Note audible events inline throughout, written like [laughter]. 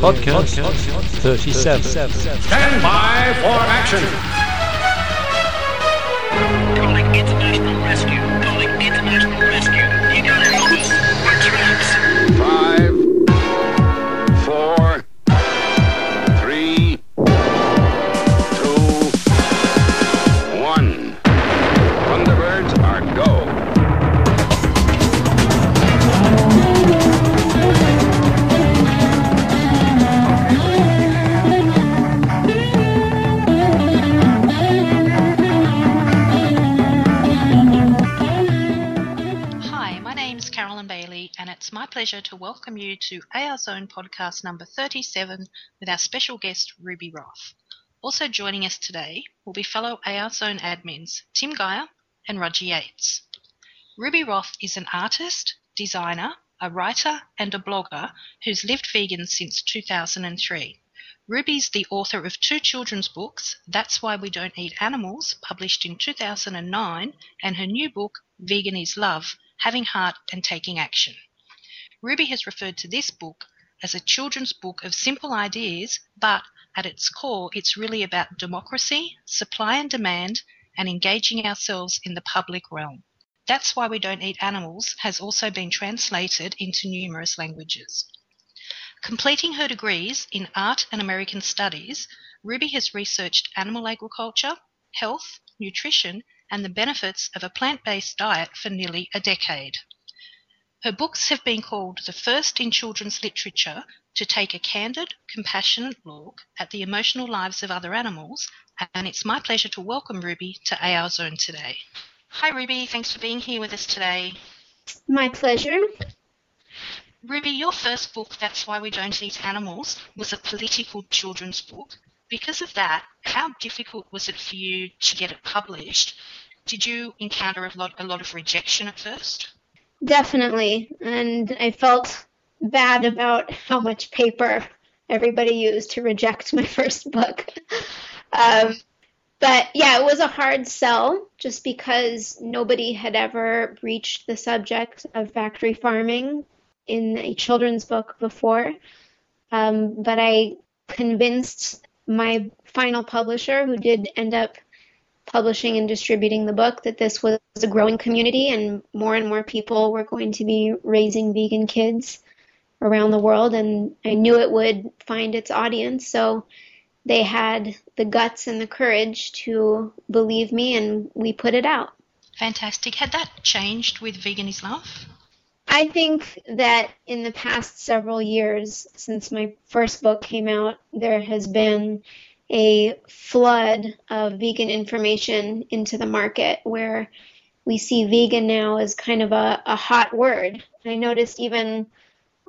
next half hour. AirZone Podcast 37. Stand by for action. Calling international rescue. Welcome you to AR Zone podcast number 37 with our special guest, Ruby Roth. Also joining us today will be fellow AR Zone admins Tim Gier and Roger Yates. Ruby Roth is an artist, designer, a writer, and a blogger who's lived vegan since 2003. Ruby's the author of two children's books, That's Why We Don't Eat Animals, published in 2009, and her new book, Vegan is Love Having Heart and Taking Action. Ruby has referred to this book as a children's book of simple ideas, but at its core, it's really about democracy, supply and demand, and engaging ourselves in the public realm. That's Why We Don't Eat Animals has also been translated into numerous languages. Completing her degrees in art and American studies, Ruby has researched animal agriculture, health, nutrition, and the benefits of a plant based diet for nearly a decade. Her books have been called the first in children's literature to take a candid, compassionate look at the emotional lives of other animals, and it's my pleasure to welcome Ruby to AR Zone today. Hi, Ruby. Thanks for being here with us today. My pleasure. Ruby, your first book, That's Why We Don't Eat Animals, was a political children's book. Because of that, how difficult was it for you to get it published? Did you encounter a lot, a lot of rejection at first? Definitely. And I felt bad about how much paper everybody used to reject my [laughs] first book. um, but yeah, it was a hard sell just because nobody had ever breached the subject of factory farming in a children's book before. Um, but I convinced my final publisher, who did end up publishing and distributing the book, that this was a growing community and more and more people were going to be raising vegan kids around the world. And I knew it would find its audience. So they had the guts and the courage to believe me, and we put it out. Fantastic. Had that changed with Vegan is Love? I think that in the past several years, since my first book came out, there has been a flood of vegan information into the market where we see vegan now as kind of a, a hot word. I noticed even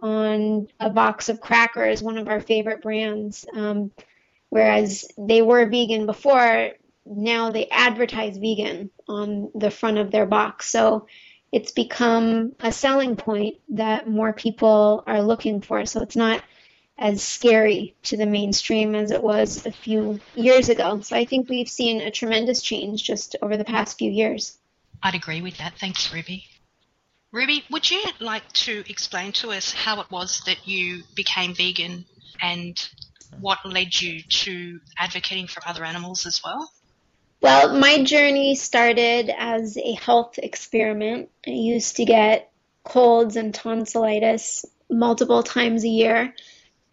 on a box of crackers, one of our favorite brands, um, whereas they were vegan before, now they advertise vegan on the front of their box. So it's become a selling point that more people are looking for. So it's not as scary to the mainstream as it was a few years ago. So I think we've seen a tremendous change just over the past few years. I'd agree with that. Thanks, Ruby. Ruby, would you like to explain to us how it was that you became vegan and what led you to advocating for other animals as well? Well, my journey started as a health experiment. I used to get colds and tonsillitis multiple times a year.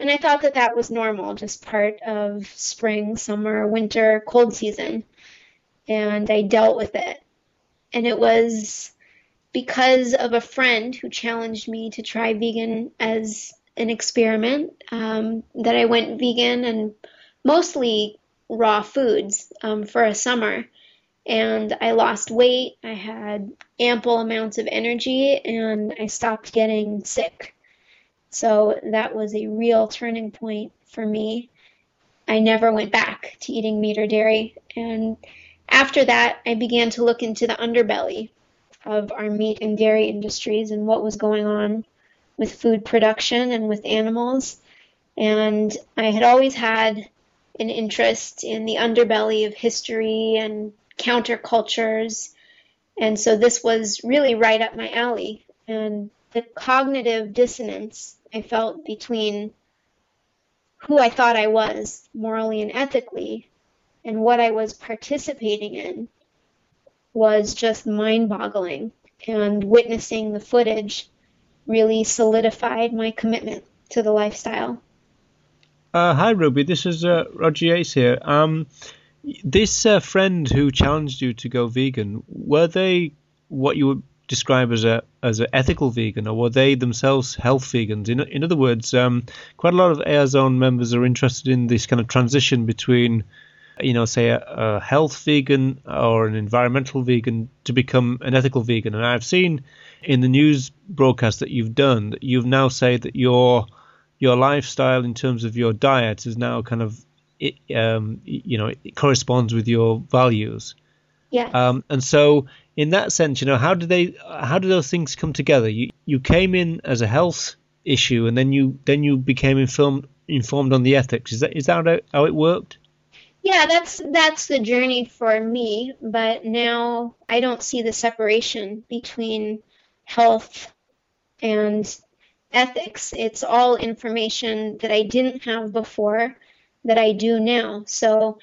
And I thought that that was normal, just part of spring, summer, winter, cold season. And I dealt with it. And it was because of a friend who challenged me to try vegan as an experiment um, that I went vegan and mostly raw foods um, for a summer. And I lost weight, I had ample amounts of energy, and I stopped getting sick. So that was a real turning point for me. I never went back to eating meat or dairy. And after that, I began to look into the underbelly of our meat and dairy industries and what was going on with food production and with animals. And I had always had an interest in the underbelly of history and countercultures. And so this was really right up my alley. And the cognitive dissonance I felt between who I thought I was morally and ethically and what I was participating in was just mind boggling. And witnessing the footage really solidified my commitment to the lifestyle. Uh, hi, Ruby. This is uh, Roger Yates here. Um, this uh, friend who challenged you to go vegan, were they what you would describe as a as an ethical vegan, or were they themselves health vegans? In in other words, um, quite a lot of AR Zone members are interested in this kind of transition between you know, say a, a, health vegan or an environmental vegan to become an ethical vegan. And I've seen in the news broadcast that you've done that you've now said that your your lifestyle in terms of your diet is now kind of it, um, you know it corresponds with your values. Yeah. Um, and so in that sense, you know, how do they how do those things come together? You you came in as a health issue, and then you then you became informed informed on the ethics. Is that is that how it worked? Yeah, that's that's the journey for me, but now I don't see the separation between health and ethics. It's all information that I didn't have before that I do now. So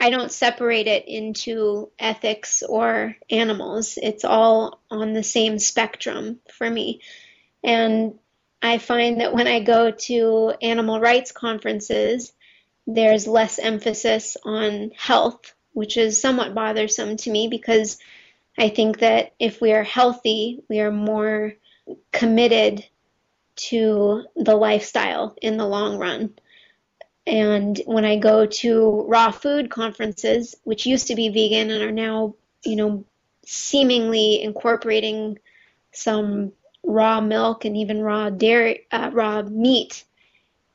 I don't separate it into ethics or animals. It's all on the same spectrum for me. And I find that when I go to animal rights conferences, there's less emphasis on health, which is somewhat bothersome to me because I think that if we are healthy, we are more committed to the lifestyle in the long run. And when I go to raw food conferences, which used to be vegan and are now, you know, seemingly incorporating some raw milk and even raw dairy, uh, raw meat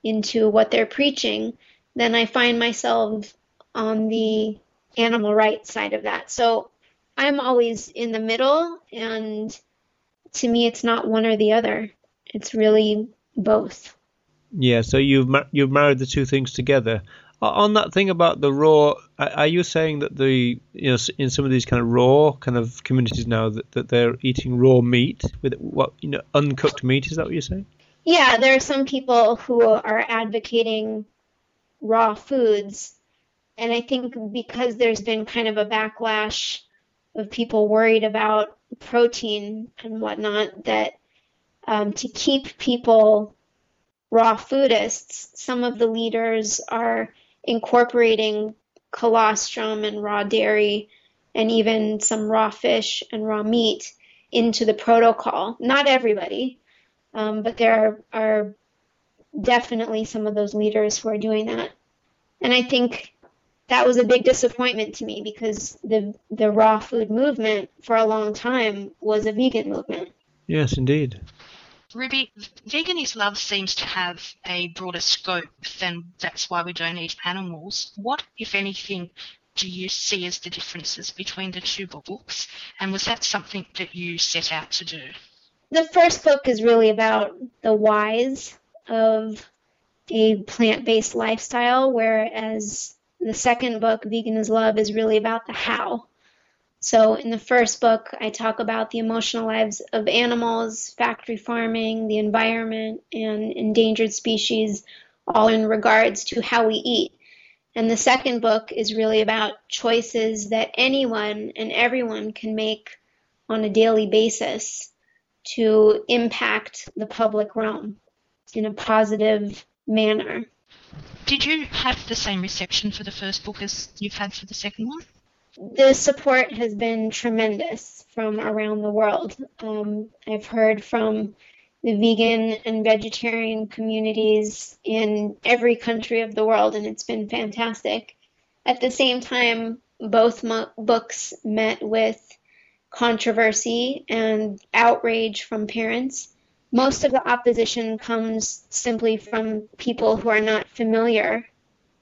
into what they're preaching, then I find myself on the animal rights side of that. So I'm always in the middle, and to me, it's not one or the other. It's really both. Yeah, so you've you've married the two things together. On that thing about the raw, are you saying that the you know in some of these kind of raw kind of communities now that, that they're eating raw meat with what you know uncooked meat? Is that what you're saying? Yeah, there are some people who are advocating raw foods. And I think because there's been kind of a backlash of people worried about protein and whatnot, that um, to keep people raw foodists, some of the leaders are incorporating colostrum and raw dairy and even some raw fish and raw meat into the protocol. Not everybody, um, but there are, are definitely some of those leaders who are doing that. And I think that was a big disappointment to me because the the raw food movement for a long time was a vegan movement. Yes, indeed. Ruby, Vegan is Love seems to have a broader scope than that's why we don't eat animals. What, if anything, do you see as the differences between the two books? And was that something that you set out to do? The first book is really about the whys of a plant based lifestyle, whereas the second book, Vegan is Love, is really about the how. So, in the first book, I talk about the emotional lives of animals, factory farming, the environment, and endangered species, all in regards to how we eat. And the second book is really about choices that anyone and everyone can make on a daily basis to impact the public realm in a positive manner. Did you have the same reception for the first book as you've had for the second one? The support has been tremendous from around the world. Um, I've heard from the vegan and vegetarian communities in every country of the world, and it's been fantastic. At the same time, both mo- books met with controversy and outrage from parents most of the opposition comes simply from people who are not familiar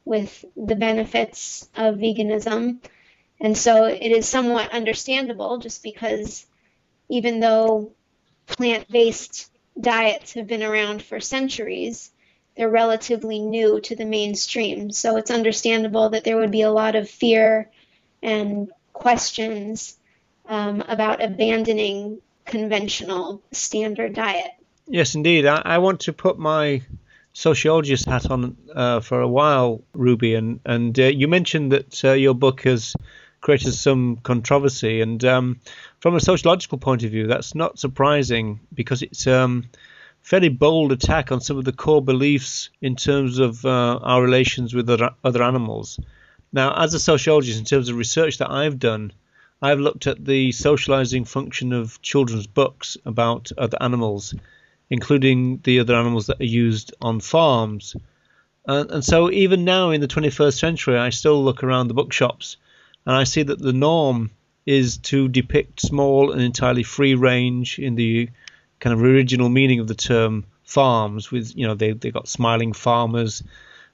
with the benefits of veganism. And so it is somewhat understandable just because even though plant based diets have been around for centuries, they're relatively new to the mainstream. So it's understandable that there would be a lot of fear and questions um, about abandoning conventional standard diet. Yes, indeed. I, I want to put my sociologist hat on uh, for a while, Ruby, and and uh, you mentioned that uh, your book has created some controversy, and um, from a sociological point of view, that's not surprising because it's um, fairly bold attack on some of the core beliefs in terms of uh, our relations with other, other animals. Now, as a sociologist, in terms of research that I've done, I've looked at the socializing function of children's books about other animals, including the other animals that are used on farms. And, and so, even now in the 21st century, I still look around the bookshops and I see that the norm is to depict small and entirely free range in the kind of original meaning of the term farms with you know they they've got smiling farmers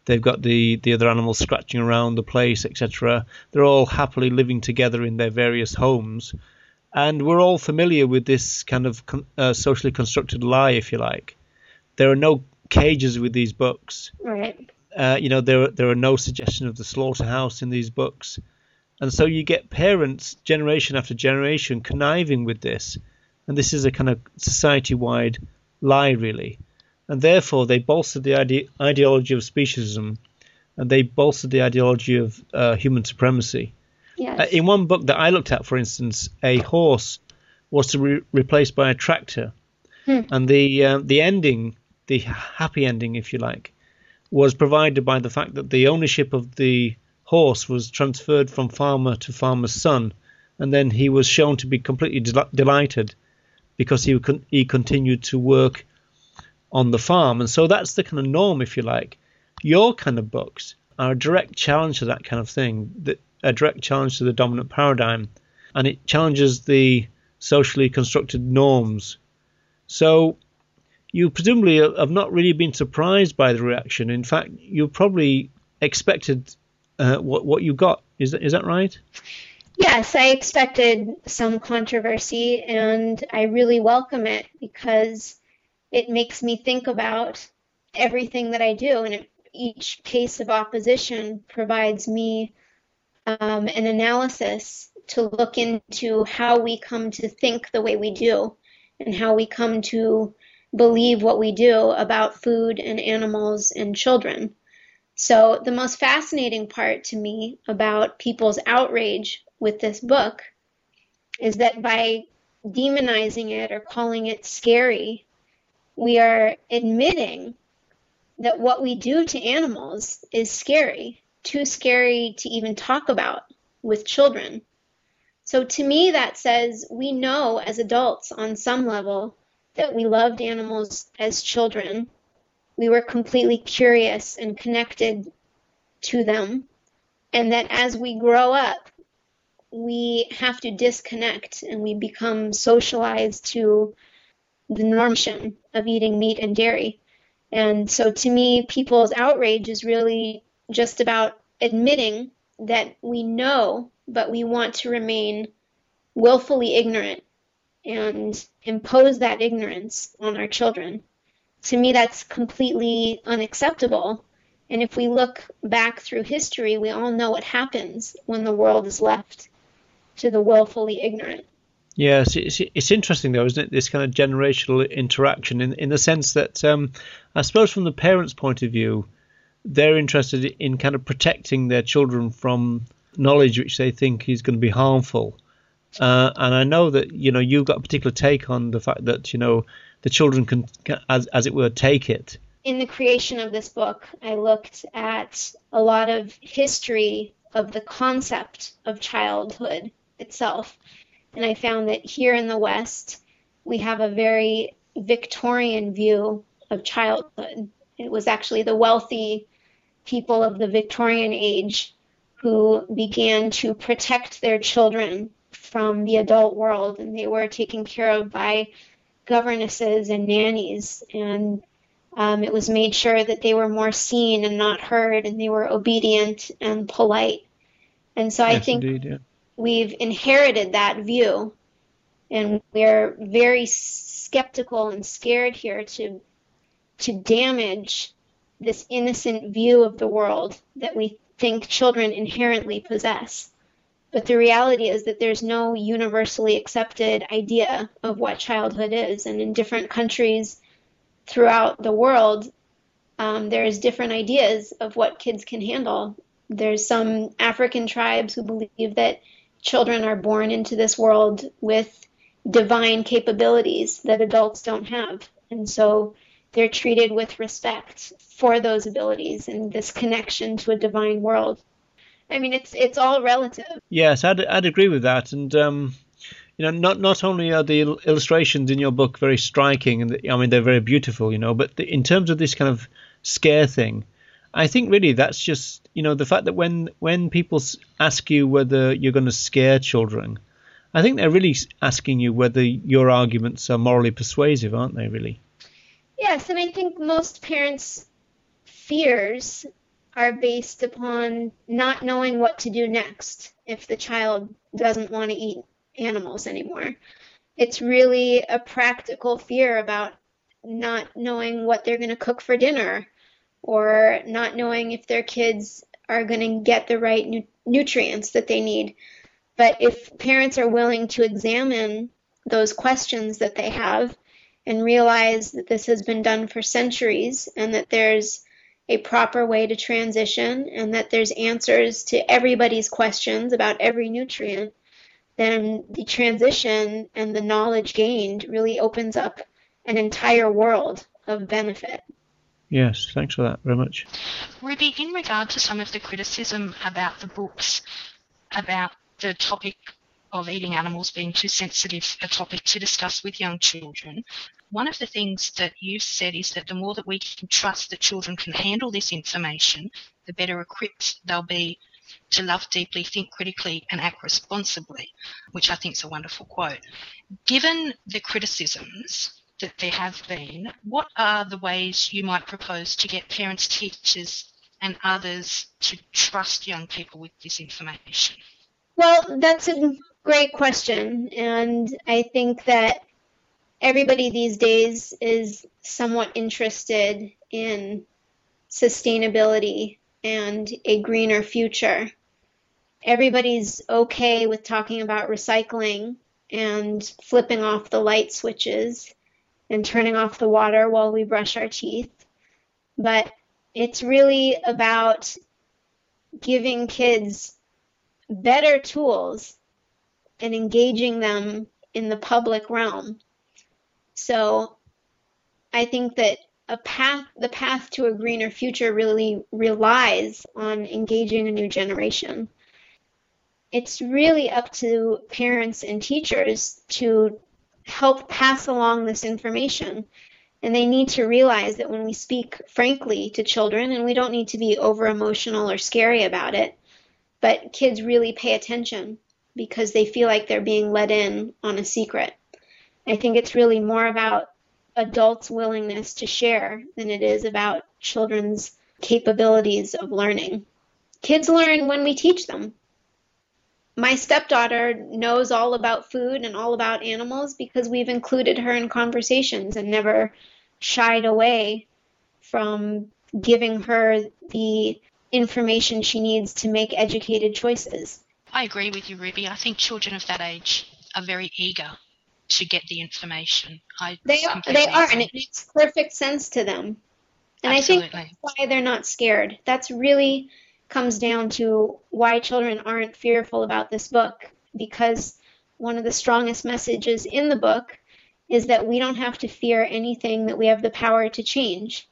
they've got the the other animals scratching around the place etc they're all happily living together in their various homes. And we're all familiar with this kind of uh, socially constructed lie if you like. There are no cages with these books. Right. uh, you know there there are no suggestion of the slaughterhouse in these books and so you get parents generation after generation conniving with this. And this is a kind of society-wide lie really. And therefore they bolstered the ide- ideology of speciesism and they bolstered the ideology of uh, human supremacy. Yes. uh, in one book that I looked at, for instance, a horse was to be replaced by a tractor, and the uh, the ending, the happy ending, if you like, was provided by the fact that the ownership of the horse was transferred from farmer to farmer's son, and then he was shown to be completely del- delighted because he con- he continued to work on the farm, and so that's the kind of norm, if you like. Your kind of books are a direct challenge to that kind of thing, that a direct challenge to the dominant paradigm, and it challenges the socially constructed norms. So you presumably have not really been surprised by the reaction. In fact, you probably expected uh, what what you got. Is that is that right? Yes, I expected some controversy, and I really welcome it because it makes me think about everything that I do, and it, each case of opposition provides me um, an analysis to look into how we come to think the way we do, and how we come to believe what we do about food and animals and children. So, the most fascinating part to me about people's outrage with this book is that by demonizing it or calling it scary, we are admitting that what we do to animals is scary, too scary to even talk about with children. So, to me, that says we know as adults on some level that we loved animals as children. We were completely curious and connected to them. And that as we grow up, we have to disconnect and we become socialized to the normation of eating meat and dairy. And so to me, people's outrage is really just about admitting that we know, but we want to remain willfully ignorant and impose that ignorance on our children. To me, that's completely unacceptable. And if we look back through history, we all know what happens when the world is left to the willfully ignorant. Yes, it's, it's interesting though, isn't it? This kind of generational interaction, in in the sense that um, I suppose from the parents' point of view, they're interested in kind of protecting their children from knowledge which they think is going to be harmful. Uh, and I know that you know you've got a particular take on the fact that you know the children can, as as it were, take it. In the creation of this book, I looked at a lot of history of the concept of childhood itself. And I found that here in the West, we have a very Victorian view of childhood. It was actually the wealthy people of the Victorian age who began to protect their children from the adult world, and they were taken care of by governesses and nannies. And um, it was made sure that they were more seen and not heard, and they were obedient and polite. And so I think indeed, yeah. we've inherited that view and we're very skeptical and scared here to to damage this innocent view of the world that we think children inherently possess but the reality is that there's no universally accepted idea of what childhood is and in different countries throughout the world, um, there's different ideas of what kids can handle. There's some African tribes who believe that children are born into this world with divine capabilities that adults don't have. And so they're treated with respect for those abilities and this connection to a divine world. I mean, it's it's all relative. Yes, I'd, I'd agree with that. And um, you know, not not only are the illustrations in your book very striking, and I mean they're very beautiful, you know, but the, in terms of this kind of scare thing, I think really that's just you know the fact that when when people ask you whether you're going to scare children, I think they're really asking you whether your arguments are morally persuasive, aren't they? Really? Yes, and I think most parents' fears are based upon not knowing what to do next if the child doesn't want to eat animals anymore. It's really a practical fear about not knowing what they're going to cook for dinner or not knowing if their kids are going to get the right nu- nutrients that they need. But if parents are willing to examine those questions that they have and realize that this has been done for centuries and that there's a proper way to transition and that there's answers to everybody's questions about every nutrient, then the transition and the knowledge gained really opens up an entire world of benefit. Yes, thanks for that very much. Ruby, in regard to some of the criticism about the books, about the topic of eating animals being too sensitive a topic to discuss with young children, one of the things that you've said is that the more that we can trust that children can handle this information, the better equipped they'll be to love deeply, think critically, and act responsibly, which I think is a wonderful quote. Given the criticisms that there have been, what are the ways you might propose to get parents, teachers, and others to trust young people with this information? Well, that's a great question. And I think that everybody these days is somewhat interested in sustainability and a greener future. Everybody's okay with talking about recycling and flipping off the light switches and turning off the water while we brush our teeth. But it's really about giving kids better tools and engaging them in the public realm. So I think that a path, the path to a greener future really relies on engaging a new generation. It's really up to parents and teachers to help pass along this information. And they need to realize that when we speak frankly to children, and we don't need to be over emotional or scary about it, but kids really pay attention because they feel like they're being let in on a secret. I think it's really more about adults' willingness to share than it is about children's capabilities of learning. Kids learn when we teach them. My stepdaughter knows all about food and all about animals because we've included her in conversations and never shied away from giving her the information she needs to make educated choices. I agree with you, Ruby. I think children of that age are very eager to get the information. I They are, they are, and it makes perfect sense to them. And I think that's why they're not scared. That's really comes down to why children aren't fearful about this book because one of the strongest messages in the book is that we don't have to fear anything that we have the power to change.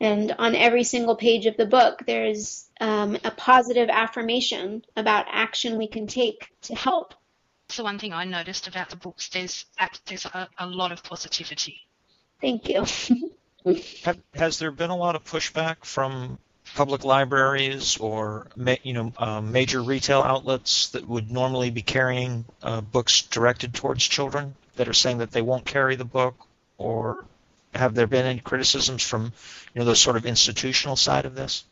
And on every single page of the book, there's um, a positive affirmation about action we can take to help. That's the one thing I noticed about the books. There's there's a, a lot of positivity. Thank you. [laughs] Have, has there been a lot of pushback from public libraries or ma- you know um, major retail outlets that would normally be carrying uh, books directed towards children that are saying that they won't carry the book, or have there been any criticisms from you know the sort of institutional side of this?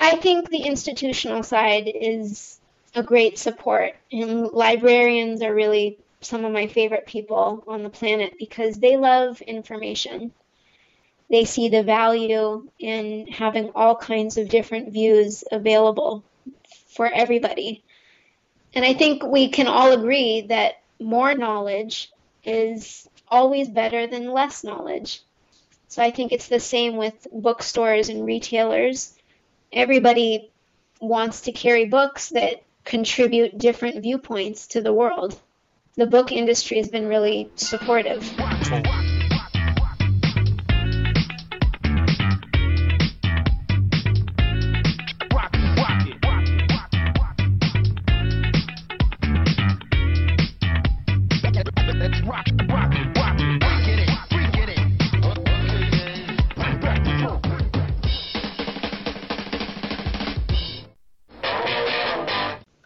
I think the institutional side is a great support, and librarians are really some of my favorite people on the planet because they love information. They see the value in having all kinds of different views available for everybody. And I think we can all agree that more knowledge is always better than less knowledge. So I think it's the same with bookstores and retailers. Everybody wants to carry books that contribute different viewpoints to the world. The book industry has been really supportive.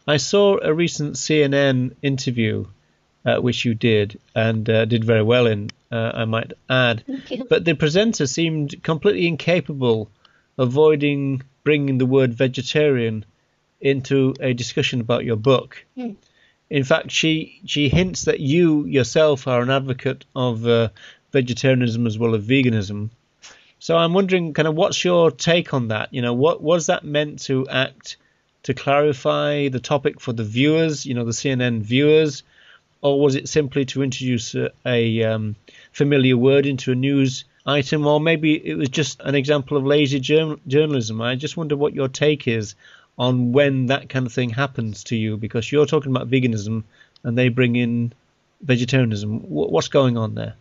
I saw a recent CNN interview, uh, which you did and uh, did very well in, uh, I might add. But the presenter seemed completely incapable of avoiding bringing the word vegetarian into a discussion about your book. Hmm. In fact, she she hints that you yourself are an advocate of uh, vegetarianism as well as veganism. So I'm wondering, kind of, what's your take on that? You know, what was that meant to act to clarify the topic for the viewers? You know, the CNN viewers, or was it simply to introduce a, a um, familiar word into a news item, or maybe it was just an example of lazy jour- journalism? I just wonder what your take is on when that kind of thing happens to you, because you're talking about veganism and they bring in vegetarianism. Wh- What's going on there?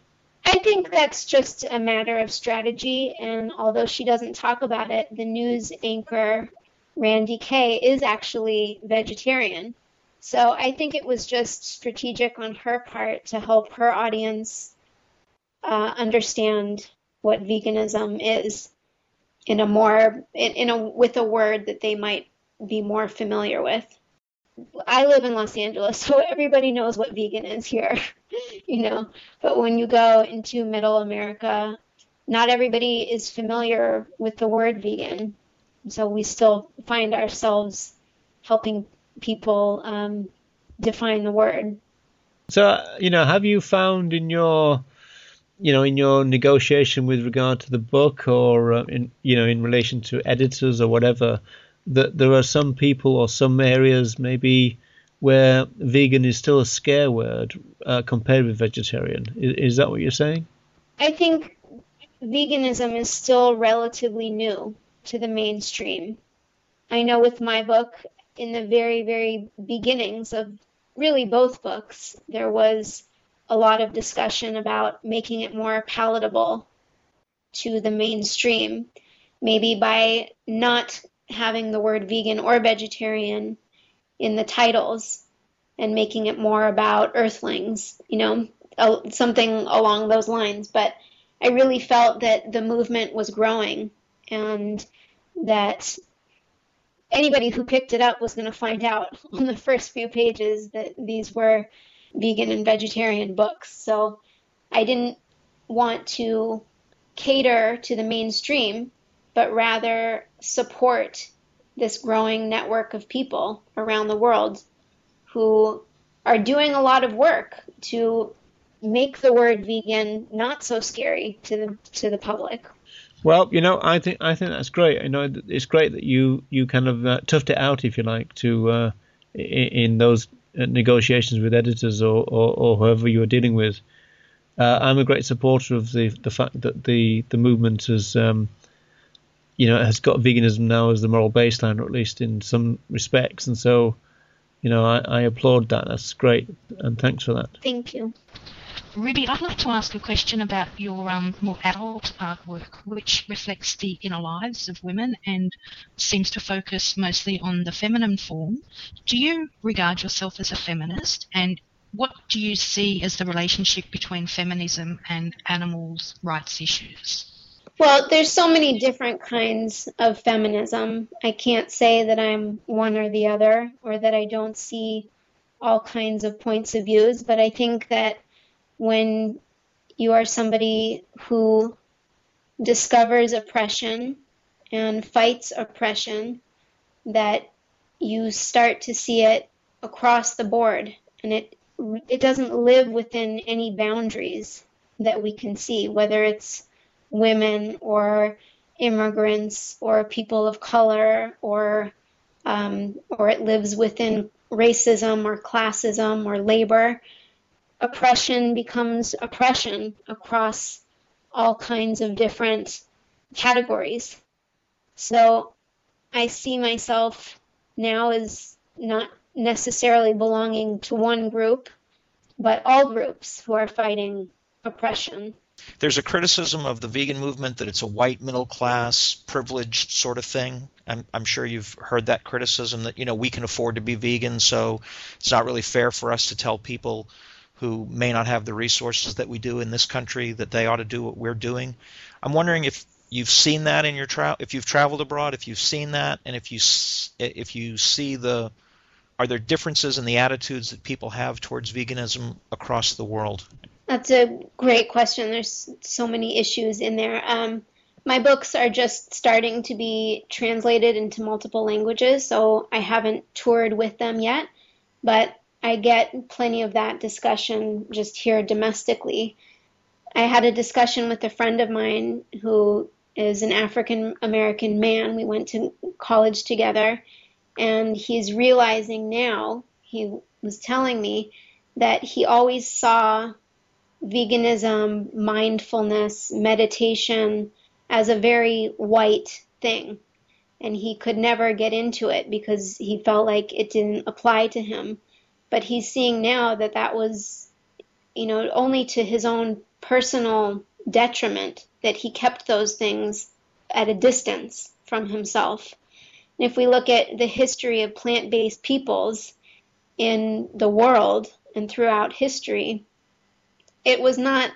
I think that's just a matter of strategy, and although she doesn't talk about it, the news anchor Randi Kaye is actually vegetarian. So I think it was just strategic on her part to help her audience uh, understand what veganism is in a more in, in a with a word that they might be more familiar with. I live in Los Angeles, [laughs] so everybody knows what vegan is here, [laughs] you know. But when you go into middle America, not everybody is familiar with the word vegan. So we still find ourselves helping people um, define the word. So, uh, you know, have you found in your, you know, in your negotiation with regard to the book, or uh, in, you know, in relation to editors or whatever, that there are some people or some areas maybe where vegan is still a scare word uh, compared with vegetarian? Is, is that what you're saying? I think veganism is still relatively new to the mainstream. I know with my book, in the very, very beginnings of really both books, there was a lot of discussion about making it more palatable to the mainstream, maybe by not having the word vegan or vegetarian in the titles and making it more about earthlings, you know, something along those lines. But I really felt that the movement was growing and that anybody who picked it up was going to find out [laughs] on the first few pages that these were vegan and vegetarian books. So I didn't want to cater to the mainstream, but rather support this growing network of people around the world who are doing a lot of work to make the word vegan not so scary to the to the public. Well, you know, I think I think that's great. You know, it's great that you you kind of uh, toughed it out, if you like, to uh, in, in those negotiations with editors or, or, or whoever you were dealing with. Uh, I'm a great supporter of the the fact that the the movement has, um, you know, has got veganism now as the moral baseline, or at least in some respects. And so, you know, I, I applaud that. That's great, and thanks for that. Thank you. Ruby, I'd like to ask a question about your um, more adult artwork, which reflects the inner lives of women and seems to focus mostly on the feminine form. Do you regard yourself as a feminist? And what do you see as the relationship between feminism and animals' rights issues? Well, there's so many different kinds of feminism. I can't say that I'm one or the other or that I don't see all kinds of points of views, but I think that when you are somebody who discovers oppression and fights oppression, that you start to see it across the board. And it it doesn't live within any boundaries that we can see whether it's women or immigrants or people of color or um, or it lives within racism or classism or labor oppression becomes oppression across all kinds of different categories. So I see myself now as not necessarily belonging to one group, but all groups who are fighting oppression. There's a criticism of the vegan movement that it's a white middle class privileged sort of thing. I'm, I'm sure you've heard that criticism that you know we can afford to be vegan, so it's not really fair for us to tell people who may not have the resources that we do in this country that they ought to do what we're doing. I'm wondering if you've seen that in your travel, if you've traveled abroad, if you've seen that, and if you if you see the are there differences in the attitudes that people have towards veganism across the world? That's a great question. There's so many issues in there. Um, my books are just starting to be translated into multiple languages, so I haven't toured with them yet, but I get plenty of that discussion just here domestically. I had a discussion with a friend of mine who is an African American man. We went to college together, and he's realizing now, he was telling me, that he always saw veganism, mindfulness, meditation as a very white thing. And he could never get into it because he felt like it didn't apply to him. But he's seeing now that that was, you know, only to his own personal detriment that he kept those things at a distance from himself. And if we look at the history of plant based peoples in the world and throughout history, it was not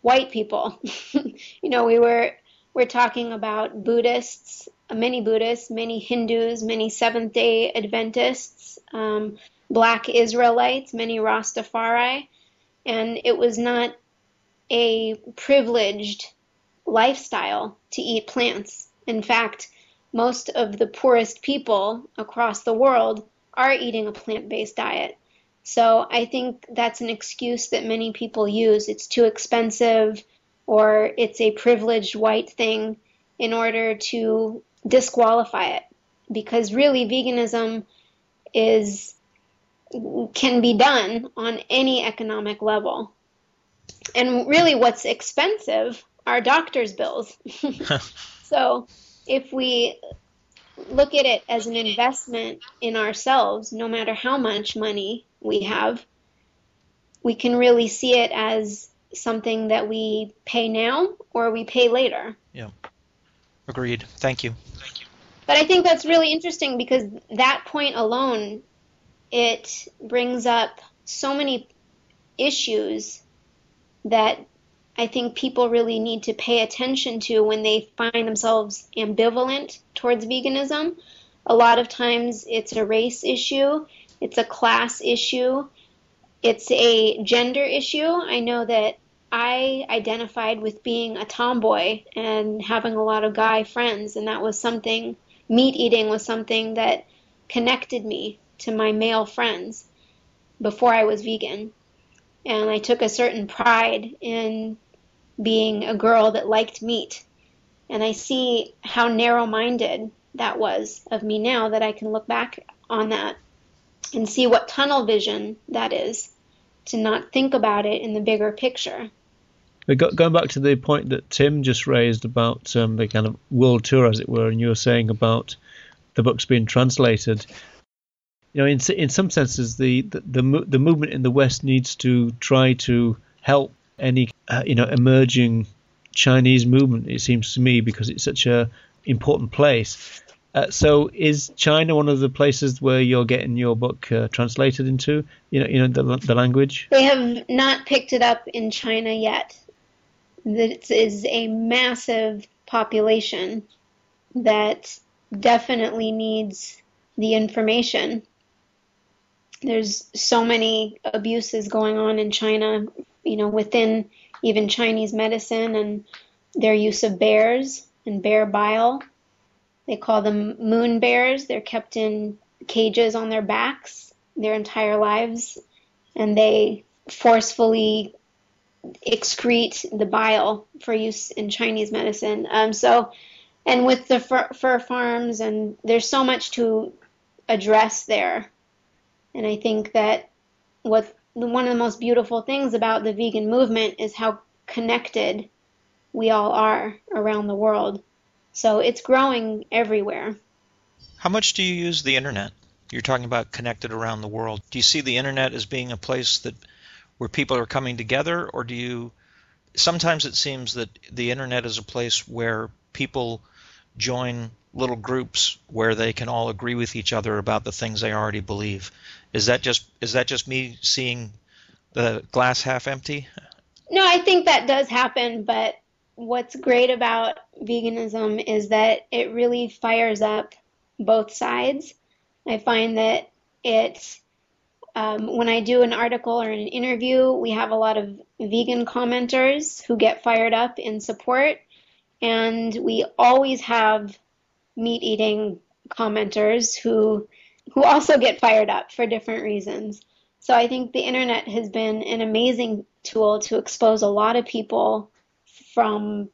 white people. [laughs] you know, we were we're talking about Buddhists, many Buddhists, many Hindus, many Seventh Day Adventists, um, Black Israelites, many Rastafari, and it was not a privileged lifestyle to eat plants. In fact, most of the poorest people across the world are eating a plant based diet. So I think that's an excuse that many people use. It's too expensive or it's a privileged white thing in order to disqualify it. Because really, veganism is can be done on any economic level. And really, what's expensive are doctor's bills. [laughs] so if we look at it as an investment in ourselves, no matter how much money we have, we can really see it as something that we pay now or we pay later. Yeah. Agreed. Thank you. Thank you. But I think that's really interesting because that point alone, it brings up so many issues that I think people really need to pay attention to when they find themselves ambivalent towards veganism. A lot of times it's a race issue, it's a class issue. It's a gender issue. I know that I identified with being a tomboy and having a lot of guy friends, and that was something, meat eating was something that connected me to my male friends before I was vegan. And I took a certain pride in being a girl that liked meat. And I see how narrow minded that was of me now that I can look back on that and see what tunnel vision that is to not think about it in the bigger picture. Going back to the point that Tim just raised about um, the kind of world tour, as it were, and you were saying about the books being translated. You know, in in some senses, the the the, the movement in the West needs to try to help any uh, you know emerging Chinese movement. It seems to me because it's such a important place. Uh, so is China one of the places where you're getting your book uh, translated into? You know, you know the, the language. They have not picked it up in China yet. This is a massive population that definitely needs the information. There's so many abuses going on in China, you know, within even Chinese medicine and their use of bears and bear bile they call them moon bears. They're kept in cages on their backs their entire lives, and they forcefully excrete the bile for use in Chinese medicine. Um, so, and with the fur, fur farms, and there's so much to address there. And I think that what one of the most beautiful things about the vegan movement is how connected we all are around the world. So it's growing everywhere. How much do you use the internet? You're talking about connected around the world. Do you see the internet as being a place that where people are coming together, or do you? Sometimes it seems that the internet is a place where people join little groups where they can all agree with each other about the things they already believe. Is that just is that just me seeing the glass half empty? No, I think that does happen, but what's great about veganism is that it really fires up both sides. I find that it's um, when I do an article or an interview, we have a lot of vegan commenters who get fired up in support, and we always have meat eating commenters who who also get fired up for different reasons. So I think the internet has been an amazing tool to expose a lot of people from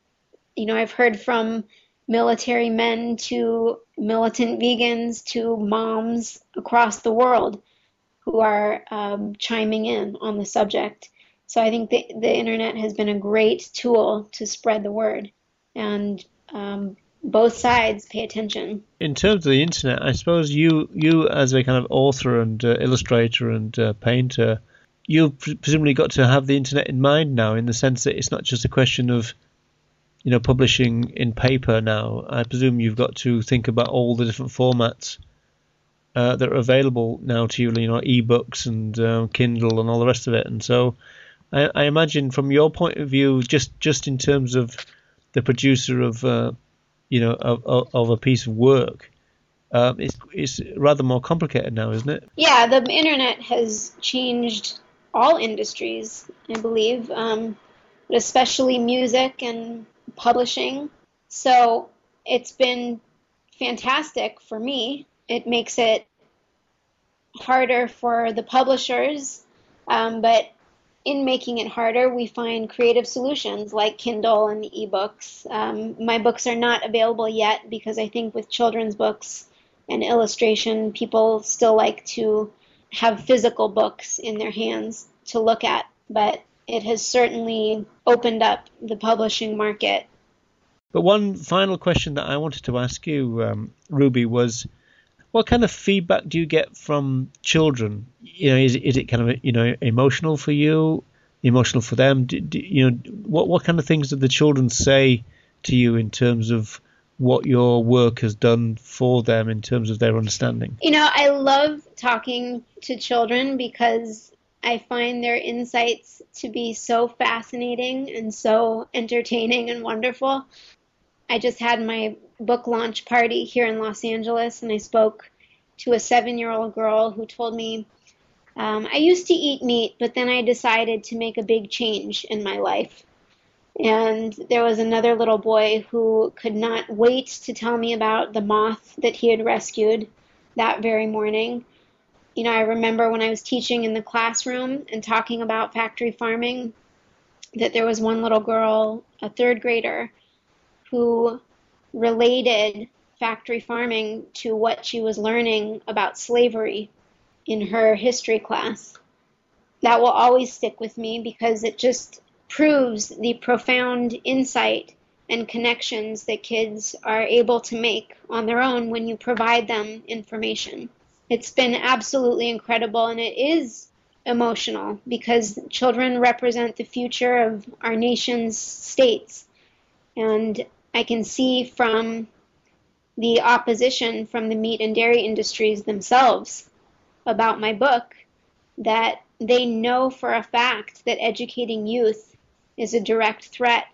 you know, I've heard from military men to militant vegans to moms across the world who are um, chiming in on the subject. So I think the, the internet has been a great tool to spread the word. And um, both sides pay attention. In terms of the internet, I suppose you you as a kind of author and uh, illustrator and uh, painter, you've presumably got to have the internet in mind now, in the sense that it's not just a question of you know publishing in paper now. I presume you've got to think about all the different formats uh, that are available now to you, you know, ebooks and uh, Kindle and all the rest of it. And so, I, I, imagine from your point of view, just just in terms of the producer of uh, you know, of, of a piece of work. Um, it's, it's rather more complicated now, isn't it? Yeah, the internet has changed all industries, I believe, um, but especially music and publishing. So it's been fantastic for me. It makes it harder for the publishers, um, but in making it harder, we find creative solutions like Kindle and ebooks. Um, my books are not available yet because I think with children's books and illustration, people still like to have physical books in their hands to look at. But it has certainly opened up the publishing market. But one final question that I wanted to ask you, um, Ruby, was what kind of feedback do you get from children? You know, is is it kind of you know emotional for you, emotional for them? Do, do, you know, what what kind of things do the children say to you in terms of what your work has done for them in terms of their understanding? You know, I love talking to children because I find their insights to be so fascinating and so entertaining and wonderful. I just had my book launch party here in Los Angeles, and I spoke to a seven year old girl who told me, um, I used to eat meat, but then I decided to make a big change in my life. And there was another little boy who could not wait to tell me about the moth that he had rescued that very morning. You know, I remember when I was teaching in the classroom and talking about factory farming, that there was one little girl, a third grader, who related factory farming to what she was learning about slavery in her history class. That will always stick with me because it just proves the profound insight and connections that kids are able to make on their own when you provide them information. It's been absolutely incredible and it is emotional because children represent the future of our nation's states. And I can see from the opposition from the meat and dairy industries themselves about my book that they know for a fact that educating youth is a direct threat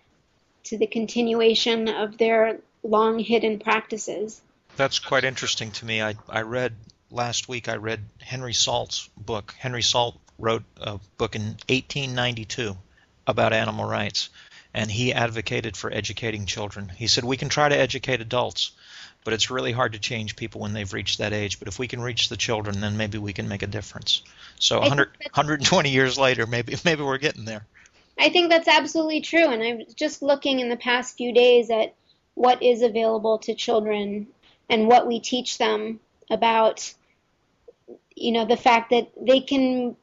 to the continuation of their long hidden practices. That's quite interesting to me. I, I read last week, I read Henry Salt's book. Henry Salt wrote a book in 1892 about animal rights and he advocated for educating children. He said, We can try to educate adults, but it's really hard to change people when they've reached that age. But if we can reach the children, then maybe we can make a difference. So 100, 120 years later, maybe maybe we're getting there. I think that's absolutely true. And I was just looking in the past few days at what is available to children and what we teach them about, you know, the fact that they can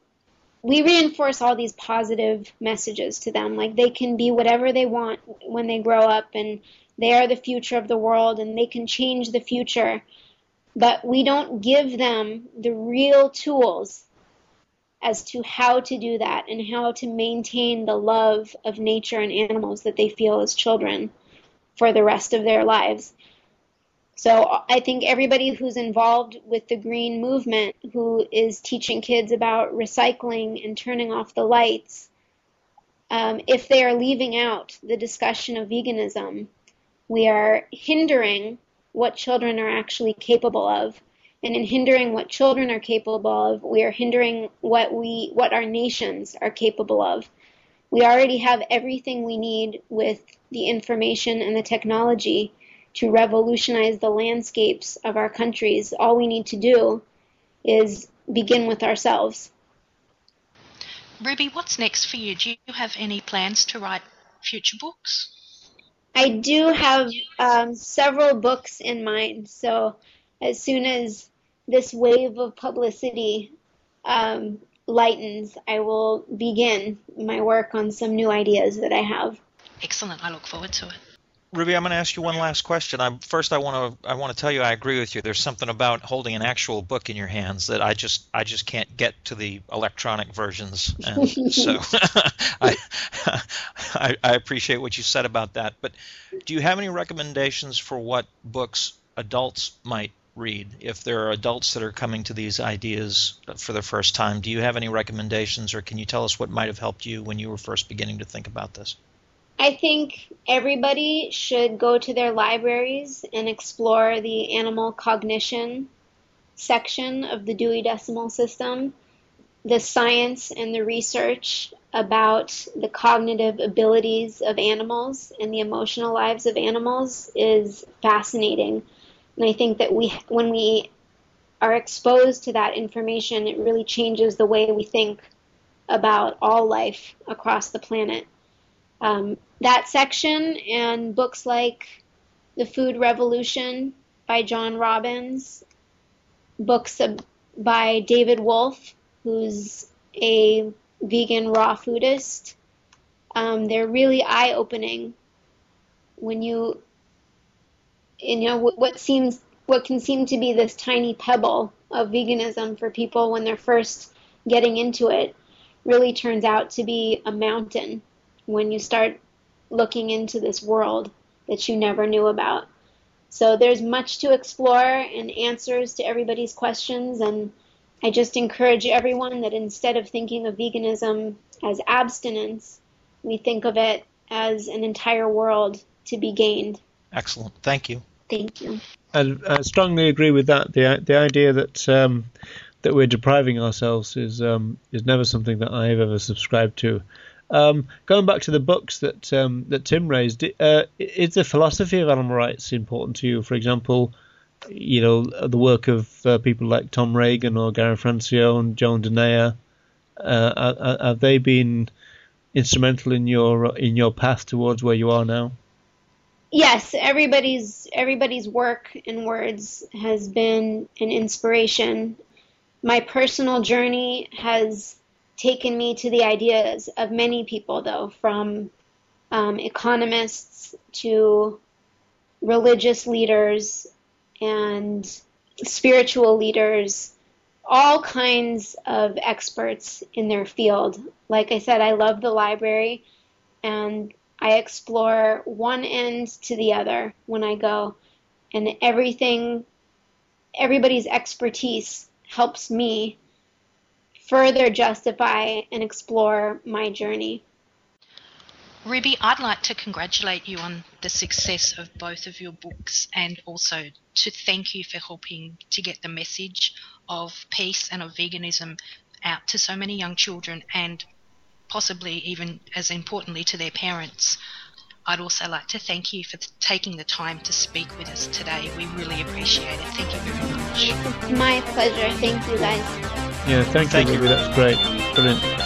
we reinforce all these positive messages to them. Like they can be whatever they want when they grow up and they are the future of the world and they can change the future. But we don't give them the real tools as to how to do that and how to maintain the love of nature and animals that they feel as children for the rest of their lives. So I think everybody who's involved with the green movement, who is teaching kids about recycling and turning off the lights, um, if they are leaving out the discussion of veganism, we are hindering what children are actually capable of. And in hindering what children are capable of, we are hindering what we what our nations are capable of. We already have everything we need with the information and the technology to revolutionize the landscapes of our countries. All we need to do is begin with ourselves. Ruby, what's next for you? Do you have any plans to write future books? I do have um, several books in mind, so as soon as this wave of publicity um, lightens, I will begin my work on some new ideas that I have. Excellent. I look forward to it. Ruby, I'm going to ask you one last question. I, first, I want to I want to tell you I agree with you. There's something about holding an actual book in your hands that I just I just can't get to the electronic versions, and so [laughs] [laughs] I, I I appreciate what you said about that. But do you have any recommendations for what books adults might read if there are adults that are coming to these ideas for the first time? Do you have any recommendations, or can you tell us what might have helped you when you were first beginning to think about this? I think everybody should go to their libraries and explore the animal cognition section of the Dewey Decimal System. The science and the research about the cognitive abilities of animals and the emotional lives of animals is fascinating. And I think that we, when we are exposed to that information, it really changes the way we think about all life across the planet. Um, that section and books like The Food Revolution by John Robbins, books by David Wolfe, who's a vegan raw foodist. Um, they're really eye opening when you, you know, what seems, what can seem to be this tiny pebble of veganism for people when they're first getting into it really turns out to be a mountain when you start looking into this world that you never knew about. So there's much to explore and answers to everybody's questions. And I just encourage everyone that instead of thinking of veganism as abstinence, we think of it as an entire world to be gained. Excellent. Thank you. Thank you. I, I strongly agree with that. The the idea that um, that we're depriving ourselves is um, is never something that I've ever subscribed to. Um, going back to the books that um, that Tim raised, uh, is the philosophy of animal rights important to you? For example, you know the work of uh, people like Tom Regan or Gary Francione, Joan Dunayer. Uh, have they been instrumental in your in your path towards where you are now? Yes, everybody's everybody's work and words has been an inspiration. My personal journey has taken me to the ideas of many people, though, from um, economists to religious leaders and spiritual leaders, all kinds of experts in their field. Like I said, I love the library and I explore one end to the other when I go, and everything, everybody's expertise helps me further justify and explore my journey. Ruby, I'd like to congratulate you on the success of both of your books and also to thank you for helping to get the message of peace and of veganism out to so many young children and possibly even as importantly to their parents. I'd also like to thank you for taking the time to speak with us today. We really appreciate it. Thank you very much. It's my pleasure. Thank you guys. Yeah, thank, Thank you, you. Ruby. That's great. Brilliant.